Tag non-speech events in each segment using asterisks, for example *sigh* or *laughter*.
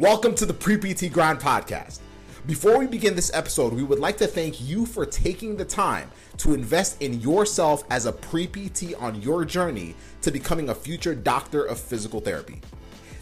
Welcome to the Pre PT Grind Podcast. Before we begin this episode, we would like to thank you for taking the time to invest in yourself as a pre PT on your journey to becoming a future doctor of physical therapy.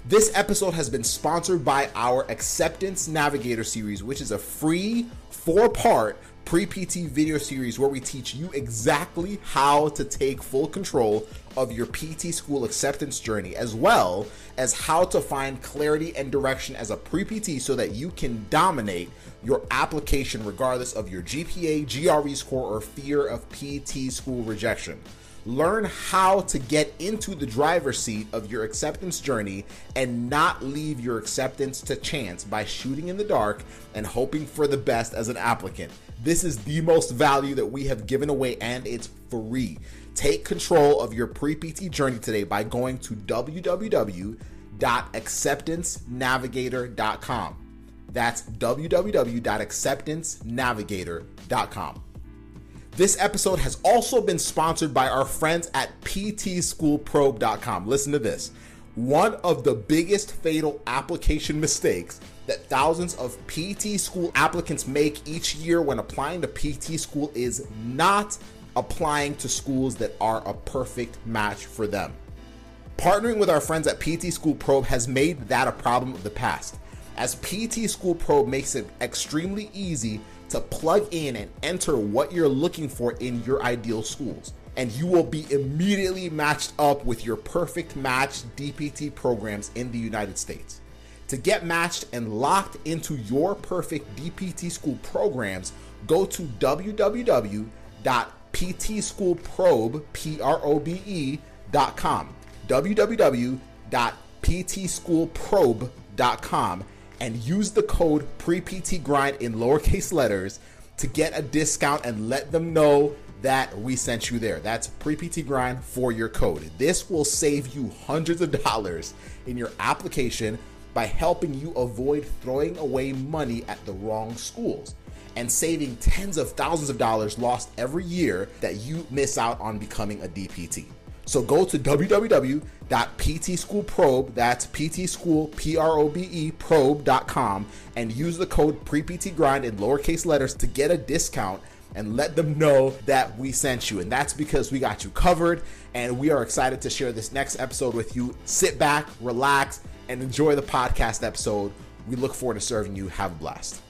This episode has been sponsored by our Acceptance Navigator series, which is a free four part pre PT video series where we teach you exactly how to take full control of your PT school acceptance journey, as well as how to find clarity and direction as a pre PT so that you can dominate your application regardless of your GPA, GRE score, or fear of PT school rejection. Learn how to get into the driver's seat of your acceptance journey and not leave your acceptance to chance by shooting in the dark and hoping for the best as an applicant. This is the most value that we have given away and it's free. Take control of your pre PT journey today by going to www.acceptancenavigator.com. That's www.acceptancenavigator.com. This episode has also been sponsored by our friends at ptschoolprobe.com. Listen to this. One of the biggest fatal application mistakes that thousands of PT school applicants make each year when applying to PT school is not applying to schools that are a perfect match for them. Partnering with our friends at PT School Probe has made that a problem of the past, as PT School Probe makes it extremely easy to plug in and enter what you're looking for in your ideal schools. And you will be immediately matched up with your perfect match DPT programs in the United States. To get matched and locked into your perfect DPT school programs, go to www.ptschoolprobe.com. www.ptschoolprobe.com and use the code PREPTGRIND in lowercase letters to get a discount and let them know that we sent you there. That's PREPTGRIND for your code. This will save you hundreds of dollars in your application by helping you avoid throwing away money at the wrong schools and saving tens of thousands of dollars lost every year that you miss out on becoming a DPT. So go to www.ptschoolprobe, that's ptschool, P-R-O-B-E, probe.com, and use the code PREPTGRIND in lowercase letters to get a discount and let them know that we sent you. And that's because we got you covered, and we are excited to share this next episode with you. Sit back, relax, and enjoy the podcast episode. We look forward to serving you. Have a blast.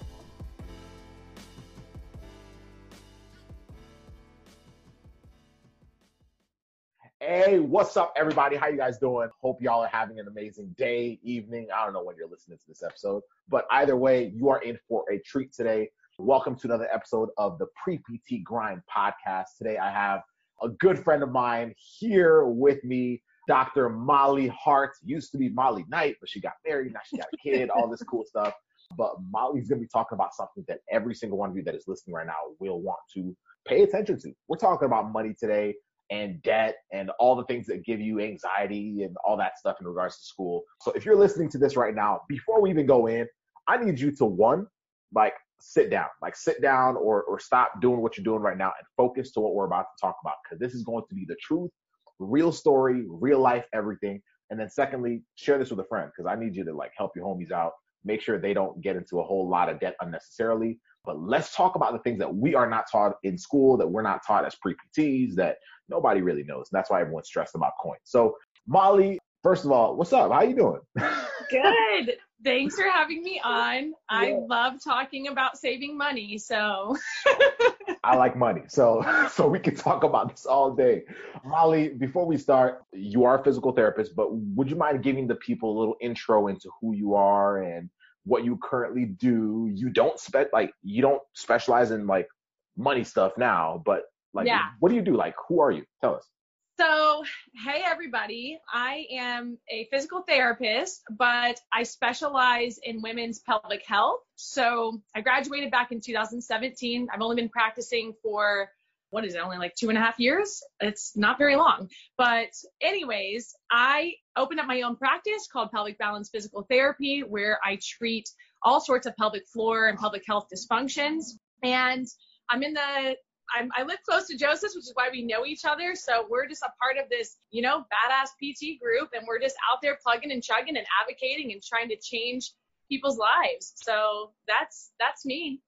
Hey, what's up, everybody? How you guys doing? Hope y'all are having an amazing day, evening. I don't know when you're listening to this episode, but either way, you are in for a treat today. Welcome to another episode of the Pre PT Grind podcast. Today, I have a good friend of mine here with me, Dr. Molly Hart. Used to be Molly Knight, but she got married. Now she got a kid, all this cool stuff. But Molly's going to be talking about something that every single one of you that is listening right now will want to pay attention to. We're talking about money today and debt and all the things that give you anxiety and all that stuff in regards to school. So if you're listening to this right now, before we even go in, I need you to one, like sit down, like sit down or or stop doing what you're doing right now and focus to what we're about to talk about because this is going to be the truth, real story, real life, everything. And then secondly, share this with a friend because I need you to like help your homies out, make sure they don't get into a whole lot of debt unnecessarily. But let's talk about the things that we are not taught in school, that we're not taught as pre-PTs, that nobody really knows. And that's why everyone's stressed about coins. So Molly, first of all, what's up? How you doing? *laughs* Good. Thanks for having me on. Yeah. I love talking about saving money, so *laughs* I like money. So *laughs* so we can talk about this all day. Molly, before we start, you are a physical therapist, but would you mind giving the people a little intro into who you are and what you currently do? You don't spec like you don't specialize in like money stuff now, but like, yeah. what do you do? Like, who are you? Tell us. So, hey everybody, I am a physical therapist, but I specialize in women's pelvic health. So, I graduated back in 2017. I've only been practicing for what is it, only like two and a half years? It's not very long. But, anyways, I opened up my own practice called Pelvic Balance Physical Therapy, where I treat all sorts of pelvic floor and pelvic health dysfunctions. And I'm in the I'm, i live close to Joseph, which is why we know each other. So we're just a part of this, you know, badass PT group, and we're just out there plugging and chugging and advocating and trying to change people's lives. So that's that's me.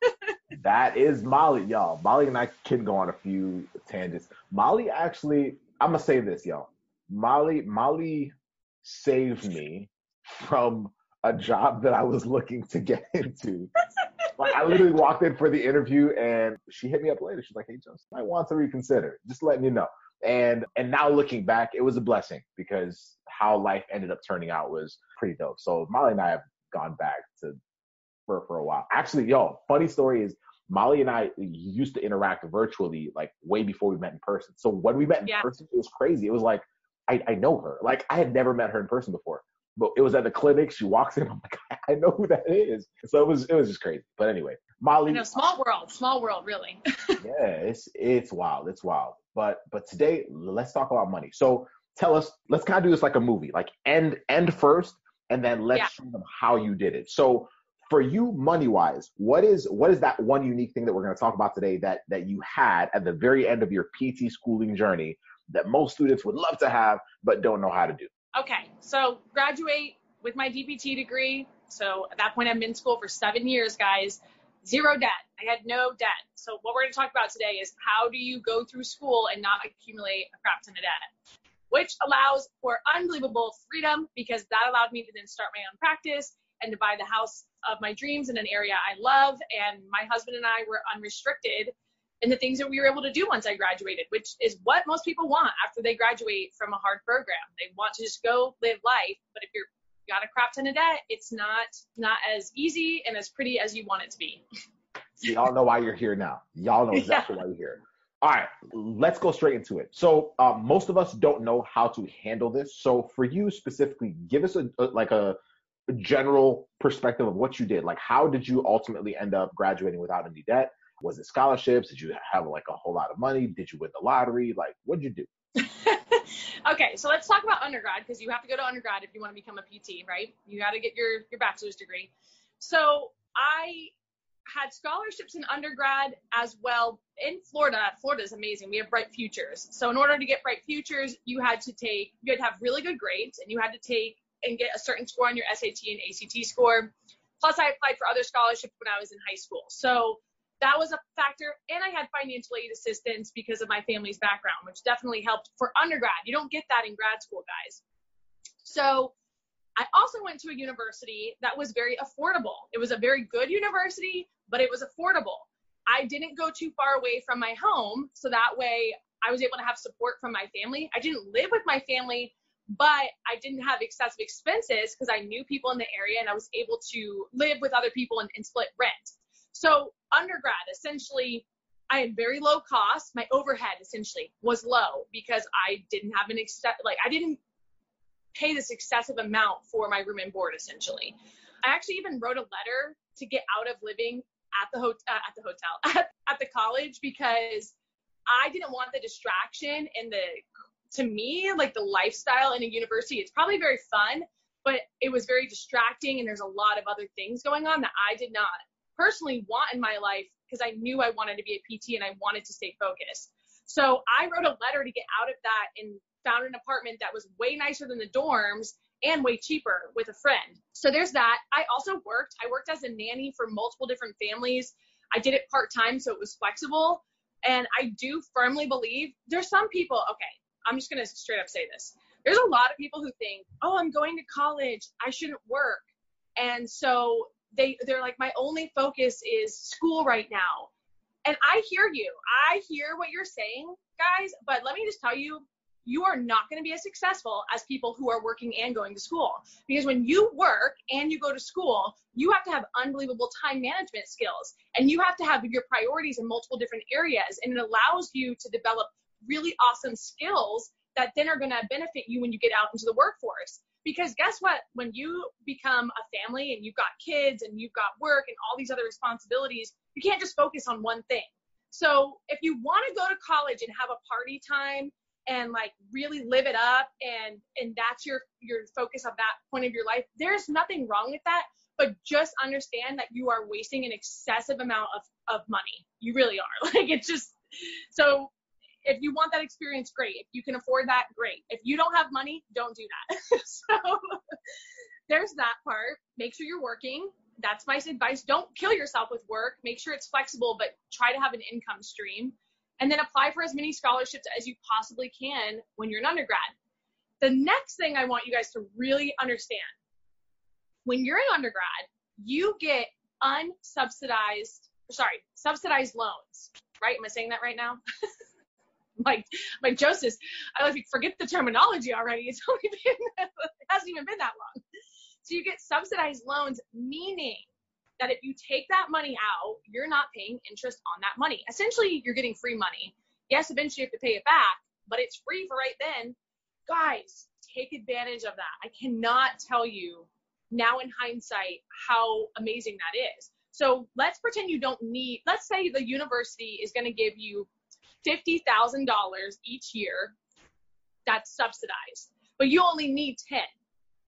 *laughs* that is Molly, y'all. Molly and I can go on a few tangents. Molly actually, I'm gonna say this, y'all. Molly, Molly saved me from a job that I was looking to get *laughs* into. Like I literally walked in for the interview and she hit me up later. She's like, "Hey, Joseph, I want to reconsider. Just letting you know." And and now looking back, it was a blessing because how life ended up turning out was pretty dope. So Molly and I have gone back to for for a while. Actually, yo, funny story is Molly and I used to interact virtually like way before we met in person. So when we met in yeah. person, it was crazy. It was like I, I know her. Like I had never met her in person before. But it was at the clinic. She walks in. *laughs* I'm like, I know who that is. So it was it was just crazy. But anyway, Molly. You know, small world, small world, really. *laughs* yeah, it's it's wild. It's wild. But but today, let's talk about money. So tell us. Let's kind of do this like a movie. Like end end first, and then let's yeah. show them how you did it. So for you money wise what is what is that one unique thing that we're going to talk about today that that you had at the very end of your pt schooling journey that most students would love to have but don't know how to do okay so graduate with my dpt degree. So at that point been in school for seven years guys. Zero debt. I had no debt. So what we're going to talk about today is how do you go through school and not accumulate a crap ton of debt? Which allows for unbelievable freedom because that allowed me to then start my own practice and to buy the house of my dreams in an area I love. And my husband and I were unrestricted in the things that we were able to do once I graduated, which is what most people want after they graduate from a hard program. They want to just go live life. But if you're got a crap ton of debt, it's not not as easy and as pretty as you want it to be. *laughs* Y'all know why you're here now. Y'all know exactly yeah. why you're here. All right, let's go straight into it. So, um, most of us don't know how to handle this. So, for you specifically, give us a, a like a, a, general perspective of what you did. Like, how did you ultimately end up graduating without any debt? Was it scholarships? Did you have like a whole lot of money? Did you win the lottery? Like, what did you do? *laughs* okay, so let's talk about undergrad because you have to go to undergrad if you want to become a PT, right? You got to get your your bachelor's degree. So I had scholarships in undergrad as well in Florida. Florida is amazing. We have bright futures. So in order to get bright futures, you had to take you had to have really good grades and you had to take and get a certain score on your SAT and ACT score. Plus I applied for other scholarships when I was in high school. So that was a factor and I had financial aid assistance because of my family's background, which definitely helped for undergrad. You don't get that in grad school, guys. So I also went to a university that was very affordable. It was a very good university, but it was affordable. I didn't go too far away from my home, so that way I was able to have support from my family. I didn't live with my family, but I didn't have excessive expenses because I knew people in the area and I was able to live with other people and, and split rent. So undergrad, essentially, I had very low costs. My overhead essentially was low because I didn't have an excess, like I didn't pay this excessive amount for my room and board essentially. I actually even wrote a letter to get out of living at the hotel uh, at the hotel *laughs* at, at the college because I didn't want the distraction and the to me like the lifestyle in a university it's probably very fun but it was very distracting and there's a lot of other things going on that I did not personally want in my life because I knew I wanted to be a PT and I wanted to stay focused. So I wrote a letter to get out of that and found an apartment that was way nicer than the dorms and way cheaper with a friend. So there's that. I also worked. I worked as a nanny for multiple different families. I did it part time, so it was flexible. And I do firmly believe there's some people, okay, I'm just going to straight up say this. There's a lot of people who think, oh, I'm going to college. I shouldn't work. And so they, they're like, my only focus is school right now. And I hear you. I hear what you're saying, guys. But let me just tell you, you are not going to be as successful as people who are working and going to school. Because when you work and you go to school, you have to have unbelievable time management skills and you have to have your priorities in multiple different areas. And it allows you to develop really awesome skills that then are going to benefit you when you get out into the workforce. Because guess what? When you become a family and you've got kids and you've got work and all these other responsibilities, you can't just focus on one thing. So if you want to go to college and have a party time and like really live it up and and that's your your focus of that point of your life there's nothing wrong with that but just understand that you are wasting an excessive amount of of money you really are *laughs* like it's just so if you want that experience great if you can afford that great if you don't have money don't do that *laughs* so there's that part. Make sure you're working. That's my advice. Don't kill yourself with work. Make sure it's flexible, but try to have an income stream. And then apply for as many scholarships as you possibly can when you're an undergrad. The next thing I want you guys to really understand when you're an undergrad, you get unsubsidized, sorry, subsidized loans, right? Am I saying that right now? *laughs* *laughs* like, like Joseph, I like forget the terminology already. *laughs* It's only been, it hasn't even been that long. So you get subsidized loans, meaning that if you take that money out, you're not paying interest on that money. Essentially, you're getting free money. Yes, eventually you have to pay it back, but it's free for right then. Guys, take advantage of that. I cannot tell you now in hindsight how amazing that is. So let's pretend you don't need, let's say the university is going to give you $50,000 each year that's subsidized, but you only need 10.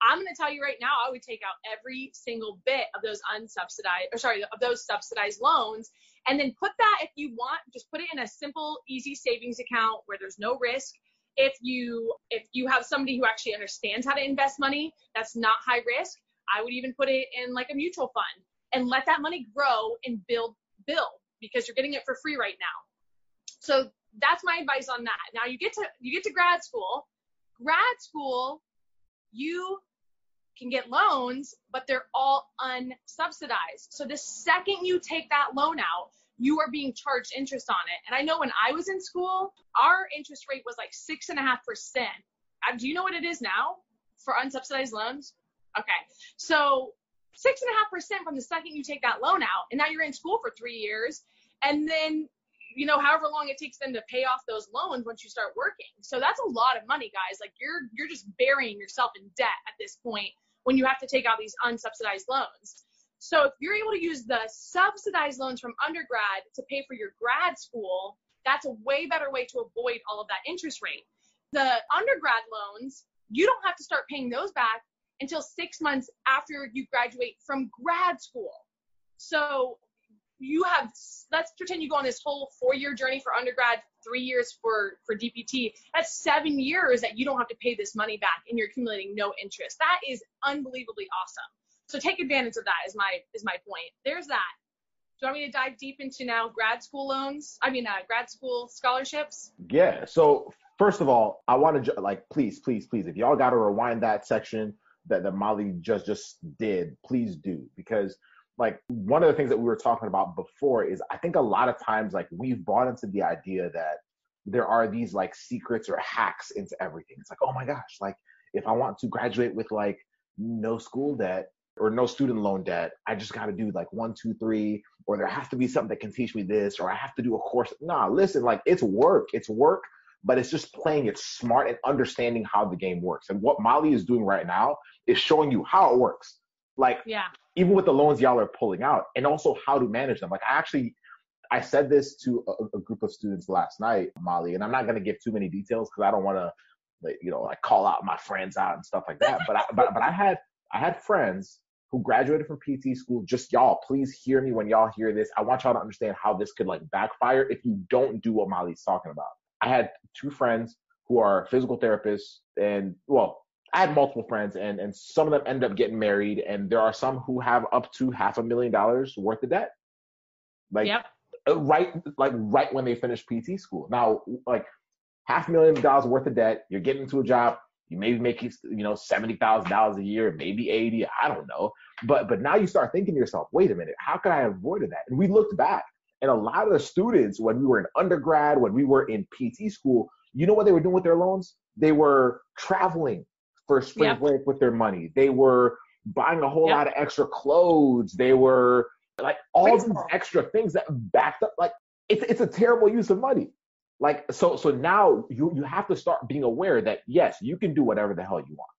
I'm going to tell you right now, I would take out every single bit of those unsubsidized, or sorry, of those subsidized loans, and then put that, if you want, just put it in a simple, easy savings account where there's no risk. If you if you have somebody who actually understands how to invest money, that's not high risk. I would even put it in like a mutual fund and let that money grow and build build because you're getting it for free right now. So that's my advice on that. Now you get to you get to grad school. Grad school, you can get loans, but they're all unsubsidized. So the second you take that loan out, you are being charged interest on it. And I know when I was in school, our interest rate was like six and a half percent. Uh, do you know what it is now for unsubsidized loans? Okay. So six and a half percent from the second you take that loan out, and now you're in school for three years, and then you know however long it takes them to pay off those loans once you start working. So that's a lot of money, guys. Like you're you're just burying yourself in debt at this point when you have to take out these unsubsidized loans. So if you're able to use the subsidized loans from undergrad to pay for your grad school, that's a way better way to avoid all of that interest rate. The undergrad loans, you don't have to start paying those back until six months after you graduate from grad school. So you have, let's pretend you go on this whole four year journey for undergrad, three years for, for DPT. That's seven years that you don't have to pay this money back and you're accumulating no interest. That is unbelievably awesome. So take advantage of that is my, is my point. There's that. Do you want me to dive deep into now grad school loans? I mean, uh, grad school scholarships? Yeah. So first of all, I want to like, please, please, please, if y'all got to rewind that section that, that Molly just just did, please do because like one of the things that we were talking about before is I think a lot of times like we've bought into the idea that there are these like secrets or hacks into everything. It's like, oh my gosh, like if I want to graduate with like no school debt or no student loan debt, I just got to do like one, two, three, or there has to be something that can teach me this, or I have to do a course. Nah, listen, like it's work. It's work but it's just playing it smart and understanding how the game works. And what Molly is doing right now is showing you how it works. Like, yeah. Even with the loans y'all are pulling out, and also how to manage them. Like, I actually, I said this to a, a group of students last night, Molly, and I'm not gonna give too many details because I don't want to, like, you know, like call out my friends out and stuff like that. but I, but but I had I had friends who graduated from PT school. Just y'all, please hear me when y'all hear this. I want y'all to understand how this could like backfire if you don't do what Molly's talking about. I had two friends who are physical therapists, and well, I had multiple friends, and and some of them ended up getting married, and there are some who have up to half a million dollars worth of debt, like yep. Uh, right, like right when they finish PT school. Now, like half a million dollars worth of debt, you're getting into a job, you maybe make you know seventy thousand dollars a year, maybe eighty, I don't know, but but now you start thinking to yourself, wait a minute, how could I have avoided that? And we looked back, and a lot of the students, when we were in undergrad, when we were in PT school, you know what they were doing with their loans? They were traveling for spring break with their money. They were buying a whole lot of extra clothes. They were like all Baseball. these extra things that backed up. Like it's it's a terrible use of money. Like so so now you you have to start being aware that yes, you can do whatever the hell you want,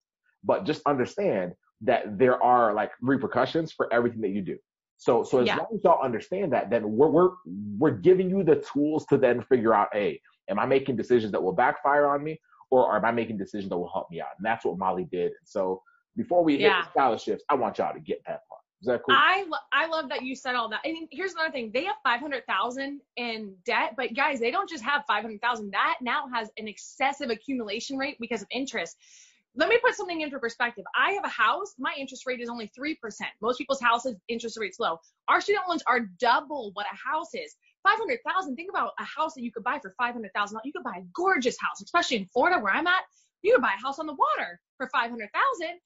but just understand that there are like repercussions for everything that you do. So so as yeah. long as y'all understand that, then we're we're we're giving you the tools to then figure out, a am I making decisions that will backfire on me, or am I making decisions that will help me out? And that's what Molly did. And so before we yeah. hit the scholarships, I want y'all to get that part. Is that cool? I lo- I love that you said all that. And here's another thing: they have five hundred thousand in debt, but guys, they don't just have five hundred thousand. That now has an excessive accumulation rate because of interest let me put something into perspective. I have a house, my interest rate is only 3%. Most people's houses interest rate's low. Our student loans are double what a house is. 500,000. Think about a house that you could buy for 500,000. You could buy a gorgeous house, especially in Florida where I'm at. You could buy a house on the water for 500,000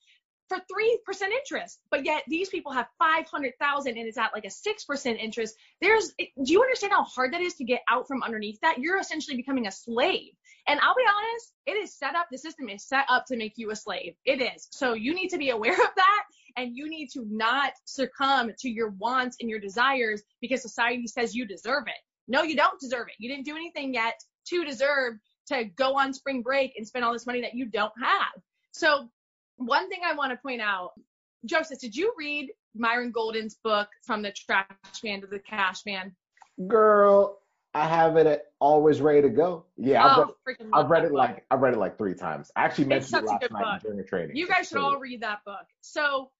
for 3% interest. But yet these people have 500,000 and it's at like a 6% interest. There's do you understand how hard that is to get out from underneath that? You're essentially becoming a slave. And I'll be honest, it is set up, the system is set up to make you a slave. It is. So you need to be aware of that and you need to not succumb to your wants and your desires because society says you deserve it. No, you don't deserve it. You didn't do anything yet to deserve to go on spring break and spend all this money that you don't have. So one thing I want to point out, Joseph, did you read Myron Golden's book from the trash man to the cash man? Girl, I have it always ready to go. Yeah, I've oh, read, I've read it like I've read it like three times. I actually mentioned it last night book. during the training. You guys should all read that book. So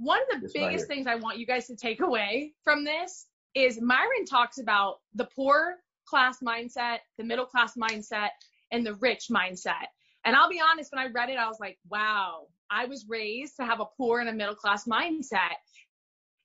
one of the this biggest things I want you guys to take away from this is Myron talks about the poor class mindset, the middle class mindset, and the rich mindset. And I'll be honest, when I read it, I was like, wow, I was raised to have a poor and a middle class mindset.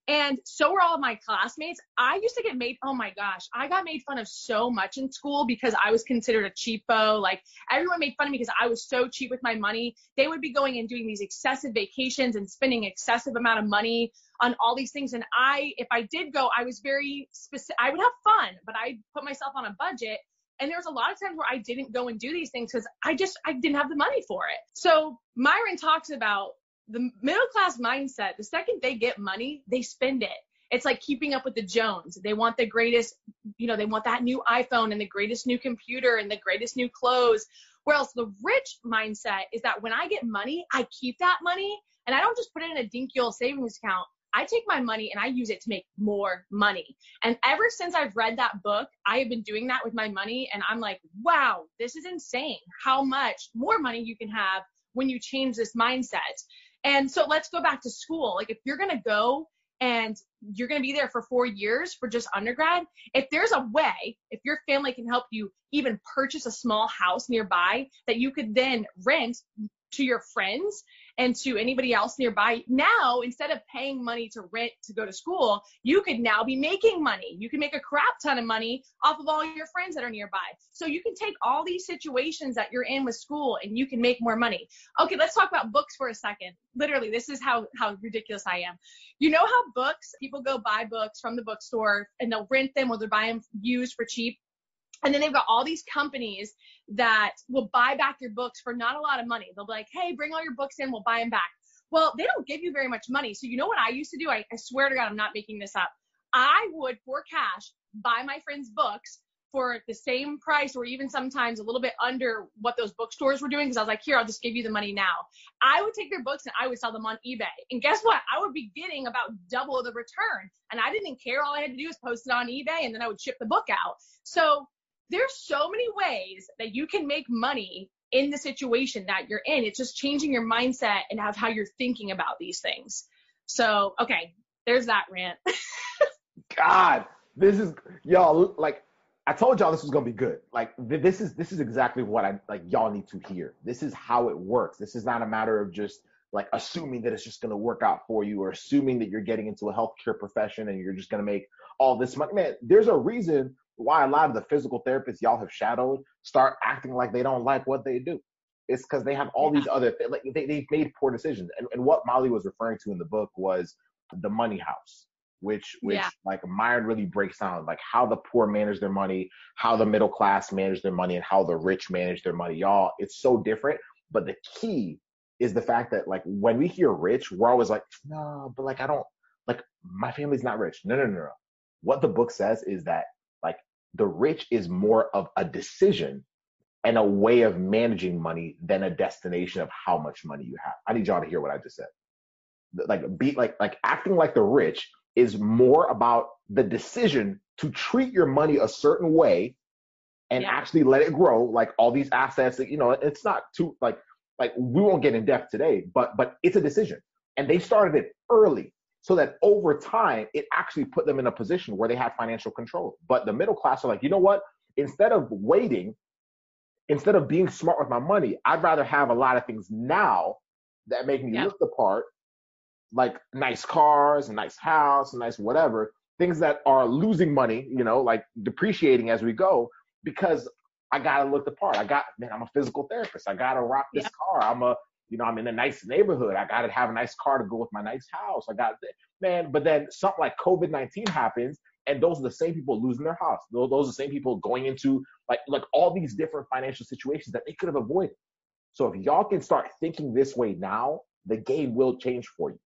And so were all my classmates. I used to get made, oh my gosh, I got made fun of so much in school because I was considered a cheapo. Like everyone made fun of me because I was so cheap with my money. They would be going and doing these excessive vacations and spending excessive amount of money on all these things. And I, if I did go, I was very specific. I would have fun, but I put myself on a budget. And there was a lot of times where I didn't go and do these things because I just I didn't have the money for it. So Myron talks about the middle class mindset, the second they get money, they spend it. It's like keeping up with the Jones. They want the greatest, you know, they want that new iPhone and the greatest new computer and the greatest new clothes. Whereas the rich mindset is that when I get money, I keep that money and I don't just put it in a dinky old savings account. I take my money and I use it to make more money. And ever since I've read that book, I have been doing that with my money. And I'm like, wow, this is insane how much more money you can have when you change this mindset. And so let's go back to school. Like if you're going to go and you're going to be there for four years for just undergrad, if there's a way, if your family can help you even purchase a small house nearby that you could then rent to your friends and to anybody else nearby. Now, instead of paying money to rent to go to school, you could now be making money. You can make a crap ton of money off of all your friends that are nearby. So you can take all these situations that you're in with school and you can make more money. Okay, let's talk about books for a second. Literally, this is how how ridiculous I am. You know how books, people go buy books from the bookstore and they'll rent them or they'll buy them used for cheap and then they've got all these companies that will buy back your books for not a lot of money. They'll be like, hey, bring all your books in, we'll buy them back. Well, they don't give you very much money. So you know what I used to do? I, I swear to God, I'm not making this up. I would, for cash, buy my friends' books for the same price or even sometimes a little bit under what those bookstores were doing because I was like, here, I'll just give you the money now. I would take their books and I would sell them on eBay. And guess what? I would be getting about double the return. And I didn't care. All I had to do was post it on eBay and then I would ship the book out. So there's so many ways that you can make money in the situation that you're in. It's just changing your mindset and have how you're thinking about these things. So, okay, there's that rant. *laughs* God, this is y'all like I told y'all this was gonna be good. Like this is this is exactly what I like y'all need to hear. This is how it works. This is not a matter of just like assuming that it's just gonna work out for you or assuming that you're getting into a healthcare profession and you're just gonna make all this money. Man, there's a reason why a lot of the physical therapists y'all have shadowed start acting like they don't like what they do. It's because they have all yeah. these other like they they've made poor decisions. And, and what Molly was referring to in the book was the money house, which which yeah. like Myron really breaks down like how the poor manage their money, how the middle class manage their money, and how the rich manage their money. Y'all, it's so different. But the key is the fact that like when we hear rich, we're always like, no, but like I don't like my family's not rich. No, no, no, no. What the book says is that the rich is more of a decision and a way of managing money than a destination of how much money you have. I need y'all to hear what I just said. Like be like like acting like the rich is more about the decision to treat your money a certain way and yeah. actually let it grow like all these assets you know it's not too like like we won't get in depth today but but it's a decision and they started it early so that over time it actually put them in a position where they had financial control. But the middle class are like, you know what? Instead of waiting instead of being smart with my money, I'd rather have a lot of things now that make me Yep. look the part, like nice cars, a nice house, a nice whatever, things that are losing money, you know, like depreciating as we go, because I gotta look the part. I got man, I'm a physical therapist. I gotta rock this Yep. car. I'm a you know, I'm in a nice neighborhood. I gotta have a nice car to go with my nice house. I got man, but then something like COVID nineteen happens, and those are the same people losing their house. Those are the same people going into like like all these different financial situations that they could have avoided. So if y'all can start thinking this way now, the game will change for you,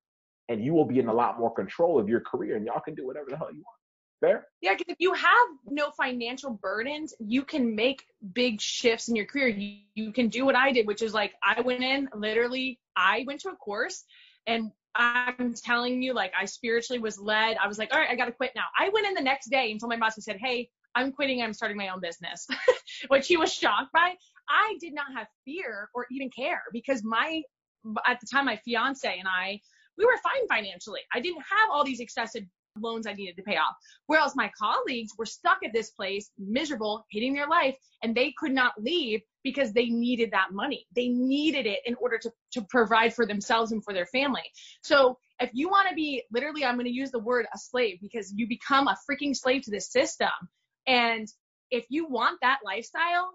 and you will be in a lot more control of your career, and y'all can do whatever the hell you want. Fair? Yeah, 'cause if you have no financial burdens, you can make big shifts in your career. You, you can do what I did, which is like I went in literally, I went to a course and I'm telling you, like I spiritually was led. I was like, all right, I got to quit now. I went in the next day and told my boss, I said, hey, I'm quitting. I'm starting my own business, *laughs* which he was shocked by. I did not have fear or even care because my, at the time, my fiance and I, we were fine financially. I didn't have all these excessive loans I needed to pay off. Whereas my colleagues were stuck at this place, miserable, hating their life, and they could not leave because they needed that money. They needed it in order to, to provide for themselves and for their family. So if you want to be literally, I'm going to use the word a slave because you become a freaking slave to this system. And if you want that lifestyle,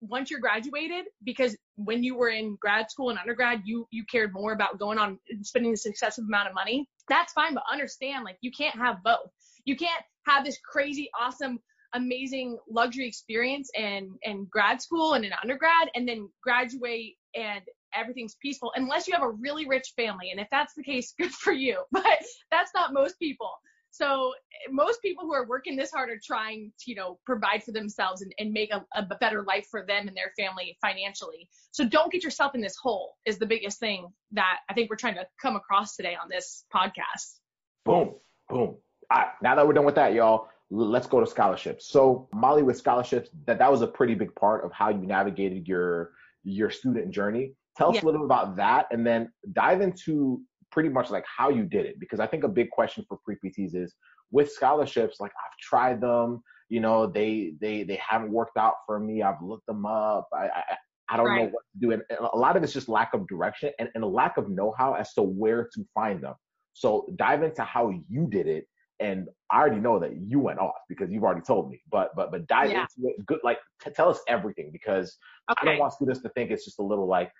once you're graduated, because when you were in grad school and undergrad, you you cared more about going on spending this excessive amount of money. That's fine, but understand like you can't have both. You can't have this crazy, awesome, amazing luxury experience and and grad school and an undergrad, and then graduate and everything's peaceful unless you have a really rich family. And if that's the case, *laughs* good for you. But that's not most people. So eh, most people who are working this hard are trying to, you know, provide for themselves and, and make a, a better life for them and their family financially. So don't get yourself in this hole is the biggest thing that I think we're trying to come across today on this podcast. Boom, boom. All right, now that we're done with that, y'all, let's go to scholarships. So Molly, with scholarships, that that was a pretty big part of how you navigated your your student journey. Tell us Yeah. a little bit about that, and then dive into pretty much like how you did it, because I think a big question for pre PTs is with scholarships. Like I've tried them, you know, they they they haven't worked out for me. I've looked them up. I I, I don't know what to do, and a lot of it's just lack of direction and, and a lack of know how as to where to find them. So dive into how you did it. And I already know that you went off because you've already told me. But but but dive Yeah. into it. Good, like t- tell us everything because I don't want students to think it's just a little like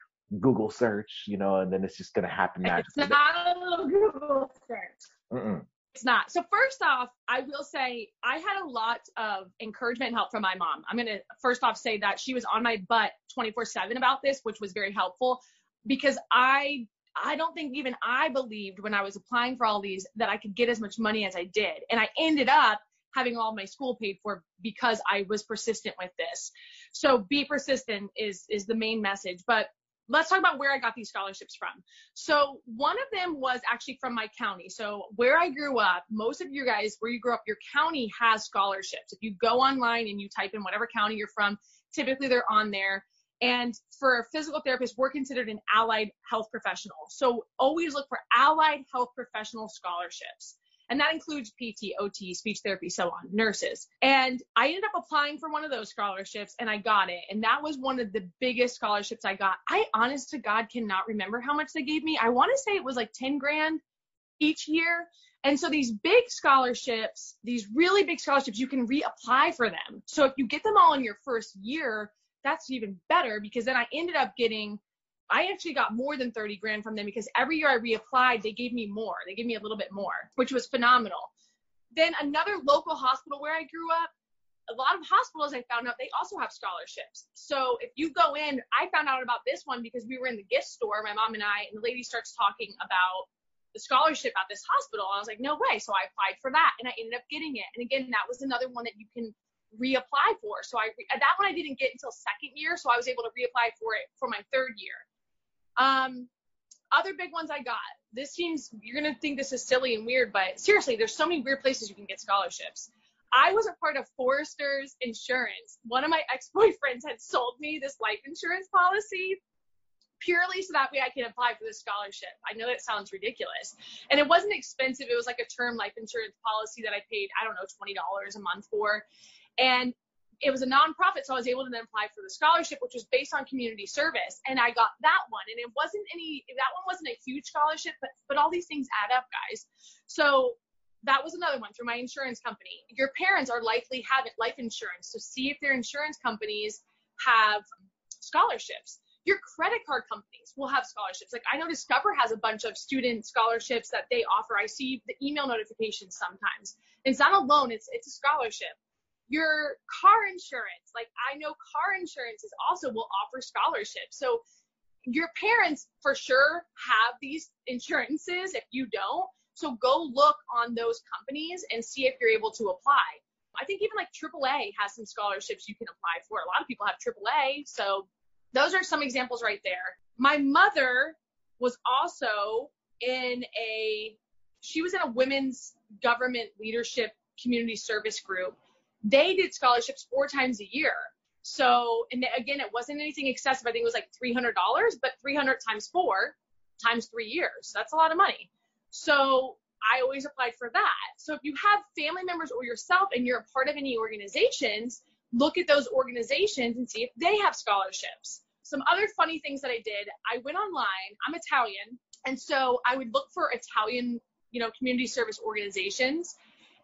Google search, you know, and then it's just gonna happen naturally. It's not a Google search. Mm-mm. It's not. So first off, I will say I had a lot of encouragement and help from my mom. I'm gonna first off say that she was on my butt 24/7 about this, which was very helpful because I I don't think even I believed when I was applying for all these that I could get as much money as I did, and I ended up having all my school paid for because I was persistent with this. So be persistent is is the main message, but let's talk about where I got these scholarships from. So one of them was actually from my county. So where I grew up, most of you guys, where you grew up, your county has scholarships. If you go online and you type in whatever county you're from, typically they're on there. And for a physical therapist, we're considered an allied health professional. So always look for allied health professional scholarships. And that includes PT, OT, speech therapy, so on, nurses. And I ended up applying for one of those scholarships and I got it. And that was one of the biggest scholarships I got. I honest to God cannot remember how much they gave me. I want to say it was like 10 grand each year. And so these big scholarships, these really big scholarships, you can reapply for them. So if you get them all in your first year, that's even better because then I ended up getting I actually got more than 30 grand from them because every year I reapplied, they gave me more. They gave me a little bit more, which was phenomenal. Then another local hospital where I grew up, a lot of hospitals I found out they also have scholarships. So if you go in, I found out about this one because we were in the gift store, my mom and I, and the lady starts talking about the scholarship at this hospital. And I was like, no way. So I applied for that and I ended up getting it. And again, that was another one that you can reapply for. So I that one I didn't get until second year, so I was able to reapply for it for my third year. Um, other big ones I got. This seems you're gonna think this is silly and weird, but seriously, there's so many weird places you can get scholarships. I was a part of Foresters Insurance. One of my *laughs* ex-boyfriends had sold me this life insurance policy purely so that way I could apply for the scholarship. I know that sounds ridiculous. And it wasn't expensive. It was like a term life insurance policy that I paid, I don't know, $20 a month for. And it was a nonprofit, so I was able to then apply for the scholarship, which was based on community service, and I got that one. And it wasn't any that one wasn't a huge scholarship, but but all these things add up, guys. So that was another one through my insurance company. Your parents are likely having life insurance, so see if their insurance companies have scholarships. Your credit card companies will have scholarships. Like I know Discover has a bunch of student scholarships that they offer. I see the email notifications sometimes. It's not a loan, it's it's a scholarship your car insurance. Like i know car insurances also will offer scholarships. So your parents for sure have these insurances if you don't. So go look on those companies and see if you're able to apply. I think even like aaa has some scholarships you can apply for. A lot of people have aaa so those are some examples right there. My mother was also in a she was in a women's government leadership community service group they did scholarships four times a year. So, and again, it wasn't anything excessive. I think it was like $300, but 300 times four times three years. That's a lot of money. So I always applied for that. So if you have family members or yourself and you're a part of any organizations, look at those organizations and see if they have scholarships. Some other funny things that I did, I went online. I'm Italian, and so I would look for Italian, you know, community service organizations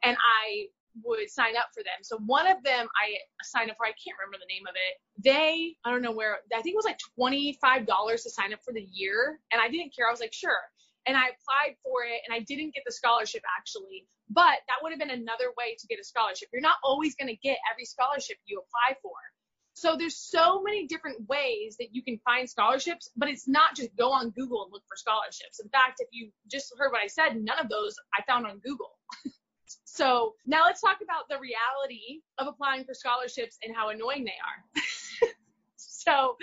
and I would sign up for them. So one of them I signed up for, I can't remember the name of it. They, I don't know where, I think it was like $25 to sign up for the year. And I didn't care. I was like, sure. And I applied for it and I didn't get the scholarship actually, but that would have been another way to get a scholarship. You're not always going to get every scholarship you apply for. So there's so many different ways that you can find scholarships, but it's not just go on Google and look for scholarships. In fact, if you just heard what I said, none of those I found on Google. *laughs* So now let's talk about the reality of applying for scholarships and how annoying they are. *laughs* so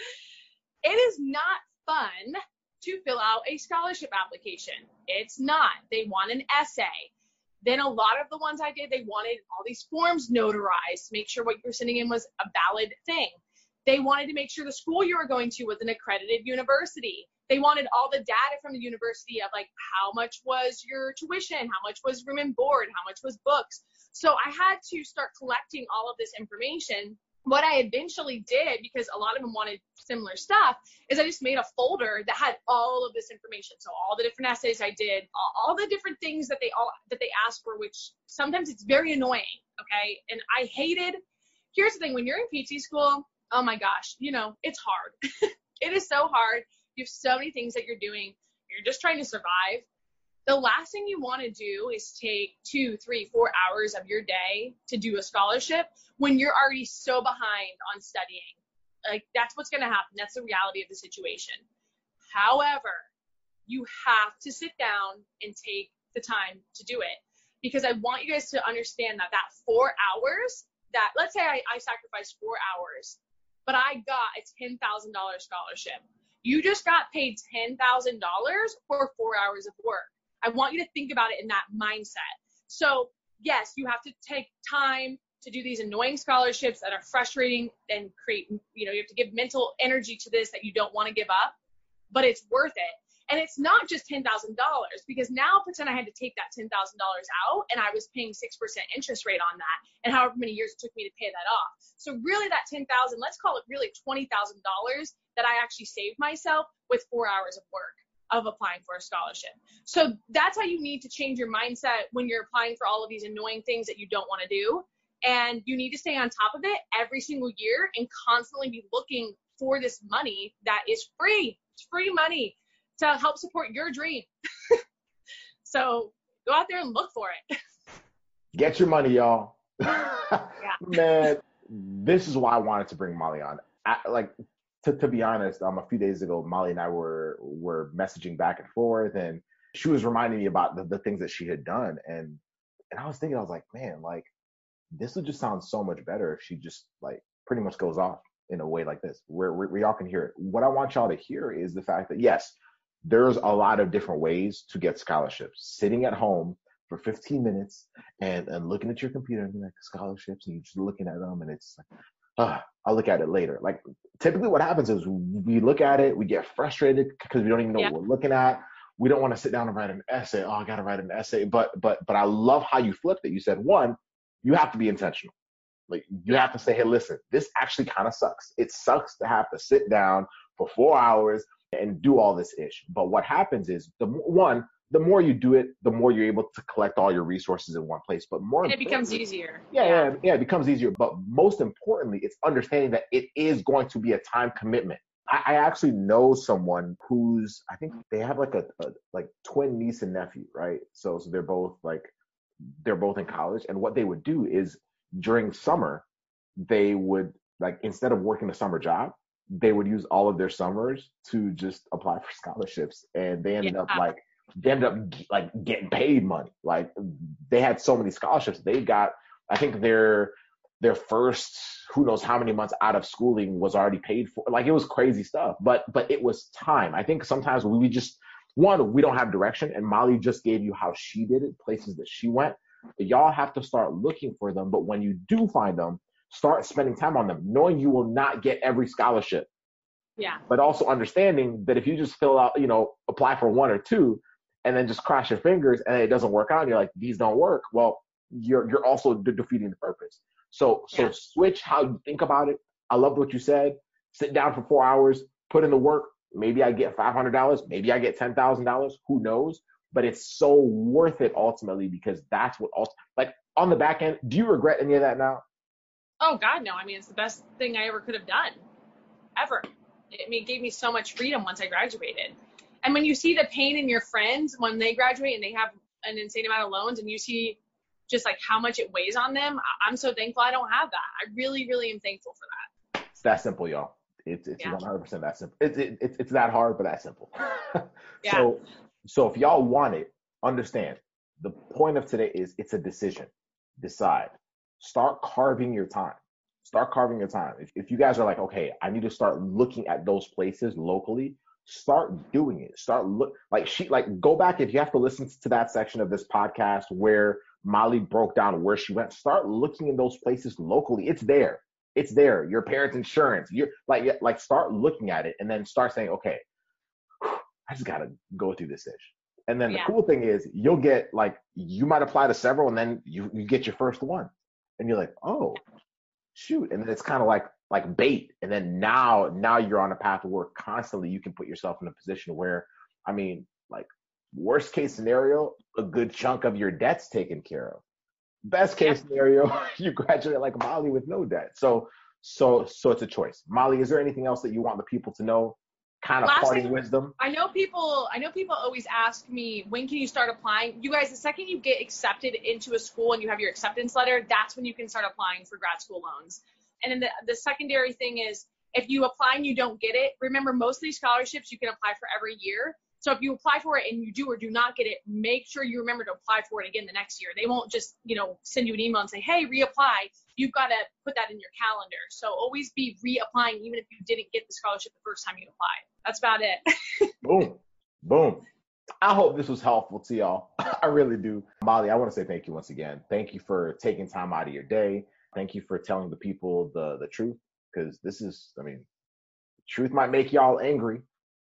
it is not fun to fill out a scholarship application. It's not. They want an essay. Then a lot of the ones I did, they wanted all these forms notarized to make sure what you're sending in was a valid thing. They wanted to make sure the school you were going to was an accredited university they wanted all the data from the university of like how much was your tuition, how much was room and board, how much was books. So I had to start collecting all of this information. What I eventually did, because a lot of them wanted similar stuff, is I just made a folder that had all of this information. So all the different essays I did, all, the different things that they all that they asked for, which sometimes it's very annoying. Okay, and I hated. Here's the thing: when you're in PT school, oh my gosh, you know it's hard. *laughs* it is so hard you have so many things that you're doing. You're just trying to survive. The last thing you want to do is take two, three, four hours of your day to do a scholarship when you're already so behind on studying. Like that's what's going to happen. That's the reality of the situation. However, you have to sit down and take the time to do it because I want you guys to understand that that four hours that let's say I, I sacrificed four hours, but I got a $10,000 scholarship. You just got paid $10,000 for four hours of work. I want you to think about it in that mindset. So, yes, you have to take time to do these annoying scholarships that are frustrating and create, you know, you have to give mental energy to this that you don't want to give up, but it's worth it. And it's not just $10,000 because now pretend I had to take that $10,000 out and I was paying 6% interest rate on that and however many years it took me to pay that off. So really that 10,000, let's call it really $20,000 that I actually saved myself with 4 hours of work of applying for a scholarship. So that's how you need to change your mindset when you're applying for all of these annoying things that you don't want to do. And you need to stay on top of it every single year and constantly be looking for this money that is free. It's free money to help support your dream. *laughs* so go out there and look for it. *laughs* Get your money, y'all. *laughs* yeah. Man, this is why I wanted to bring Molly on. I, like to, to be honest, um, a few days ago, Molly and I were were messaging back and forth, and she was reminding me about the, the things that she had done, and and I was thinking, I was like, man, like this would just sound so much better if she just like pretty much goes off in a way like this, where we, all can hear it. What I want y'all to hear is the fact that yes, there's a lot of different ways to get scholarships. Sitting at home for 15 minutes and, and looking at your computer and like scholarships and you're just looking at them and it's like, ah, I'll look at it later. Like typically what happens is we look at it, we get frustrated because we don't even know what we're looking at. We don't want to sit down and write an essay. Oh, I got to write an essay. But, but, but I love how you flipped it. You said one, you have to be intentional. Like you have to say, hey, listen, this actually kind of sucks. It sucks to have to sit down for four hours and do all this ish. But what happens is the one, the more you do it, the more you're able to collect all your resources in one place. But more, and it becomes easier. Yeah, yeah, yeah, it becomes easier. But most importantly, it's understanding that it is going to be a time commitment. I, I actually know someone who's, I think they have like a, a like twin niece and nephew, right? So, so they're both like, they're both in college, and what they would do is during summer, they would like instead of working a summer job, they would use all of their summers to just apply for *laughs* scholarships, and they ended yeah. up like they ended up like getting paid money. Like they had so many scholarships, they got I think their their first who knows how many months out of schooling was already paid for. Like it was crazy stuff, but but it was time. I think sometimes we just one we don't have direction, and Molly just gave you how she did it, places that she went. But y'all have to start looking for them. But when you do find them, start spending time on them, knowing you will not get every scholarship. Yeah. But also understanding that if you just fill out, you know, apply for one or two, and then just cross your fingers and it doesn't work out, you're like, these don't work. Well, you're you're also de- defeating the purpose. So so yeah. switch how you think about it. I loved what you said. Sit down for four hours, put in the work. Maybe I get five hundred dollars. Maybe I get ten thousand dollars. Who knows? But it's so worth it ultimately because that's what also like on the back end. Do you regret any of that now? Oh God, no. I mean, it's the best thing I ever could have done, ever. I mean, it gave me so much freedom once I graduated. And when you see the pain in your friends when they graduate and they have an insane amount of loans, and you see just like how much it weighs on them, I'm so thankful I don't have that. I really, really am thankful for that. It's that simple, y'all. It's it's yeah. 100% that simple. It's it, it's it's that hard, but that simple. *laughs* yeah. So so if y'all want it, understand the point of today is it's a decision. Decide. Start carving your time. Start carving your time. If, if you guys are like, okay, I need to start looking at those places locally, start doing it. Start look like she like go back if you have to listen to that section of this podcast where Molly broke down where she went. Start looking in those places locally. It's there. It's there. Your parents' insurance. You're like like start looking at it and then start saying, okay, I just gotta go through this ish. And then yeah. the cool thing is you'll get like you might apply to several and then you, you get your first one. And you're like, oh shoot. And then it's kind of like like bait. And then now now you're on a path where constantly you can put yourself in a position where, I mean, like worst case scenario, a good chunk of your debt's taken care of. Best case scenario, *laughs* you graduate like Molly with no debt. So so so it's a choice. Molly, is there anything else that you want the people to know kind of parting wisdom? I know people. I know people always ask me when can you start applying. You guys, the second you get accepted into a school and you have your acceptance letter, that's when you can start applying for grad school loans. And then the, the secondary thing is if you apply and you don't get it, remember most of these scholarships you can apply for every year. So if you apply for it and you do or do not get it, make sure you remember to apply for it again the next year. They won't just, you know, send you an email and say, hey, reapply. You've got to put that in your calendar. So always be reapplying even if you didn't get the scholarship the first time you applied. That's about it. *laughs* Boom. Boom. I hope this was helpful to y'all. *laughs* I really do. Molly, I want to say thank you once again. Thank you for taking time out of your day. Thank you for telling the people the the truth because this is, I mean, truth might make y'all angry,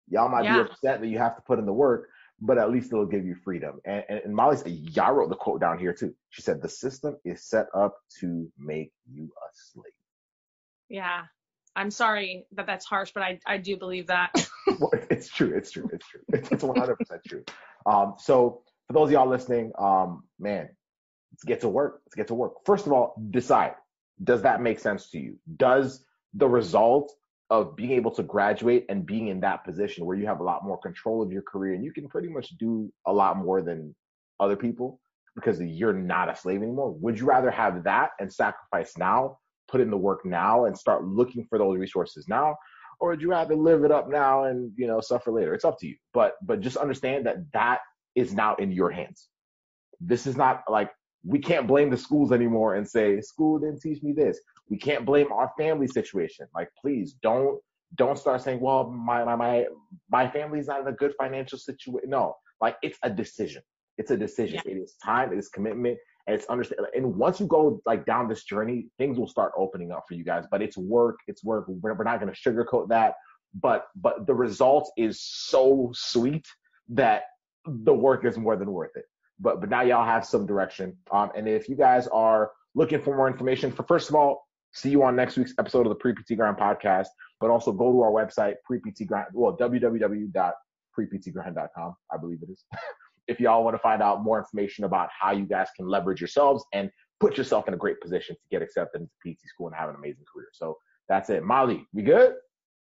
Y'all might yeah. be upset that you have to put in the work, but at least it'll give you freedom. And, and, and Molly y'all wrote the quote down here too. She said, the system is set up to make you a slave. Yeah. I'm sorry that that's harsh, but I, I do believe that. *laughs* well, it's true. It's true. It's true. It's, it's 100% true. Um, so for those of y'all listening, um, man, let's get to work. Let's get to work. First of all, decide. Does that make sense to you? Does the result of being able to graduate and being in that position where you have a lot more control of your career and you can pretty much do a lot more than other people because you're not a slave anymore. Would you rather have that and sacrifice now, put in the work now and start looking for those resources now? Or would you rather live it up now and, you know, suffer later? It's up to you. But but just understand that that is now in your hands. This is not like we can't blame the schools anymore and say school didn't teach me this we can't blame our family situation. Like, please don't don't start saying, well, my my my my family's not in a good financial situation. No, like it's a decision. It's a decision. Yeah. It is time. It is commitment. And it's understand. And once you go like down this journey, things will start opening up for you guys. But it's work. It's work. We're, we're not going to sugarcoat that. But but the result is so sweet that the work is more than worth it. But but now y'all have some direction. Um, and if you guys are looking for more information, for first of all, see you on next week's episode of the Pre PT Grind podcast, but also go to our website, pre PT Grind, well, www.preptgrind.com, I believe it is. *laughs* if y'all want to find out more information about how you guys can leverage yourselves and put yourself in a great position to get accepted into PT school and have an amazing career. So that's it. Molly, we good?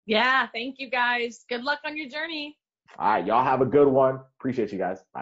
Yeah, thank you guys. Good luck on your journey. All right, y'all have a good one. Appreciate you guys. Bye.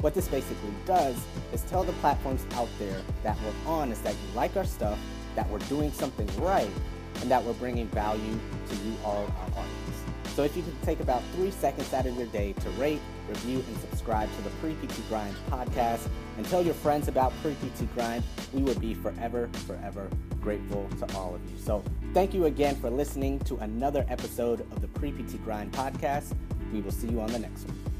What this basically does is tell the platforms out there that we're on is that you like our stuff, that we're doing something right, and that we're bringing value to you all, our audience. So if you could take about three seconds out of your day to rate, review, and subscribe to the Pre-PT Grind podcast and tell your friends about Pre-PT Grind, we would be forever, forever grateful to all of you. So thank you again for listening to another episode of the Pre-PT Grind podcast. We will see you on the next one.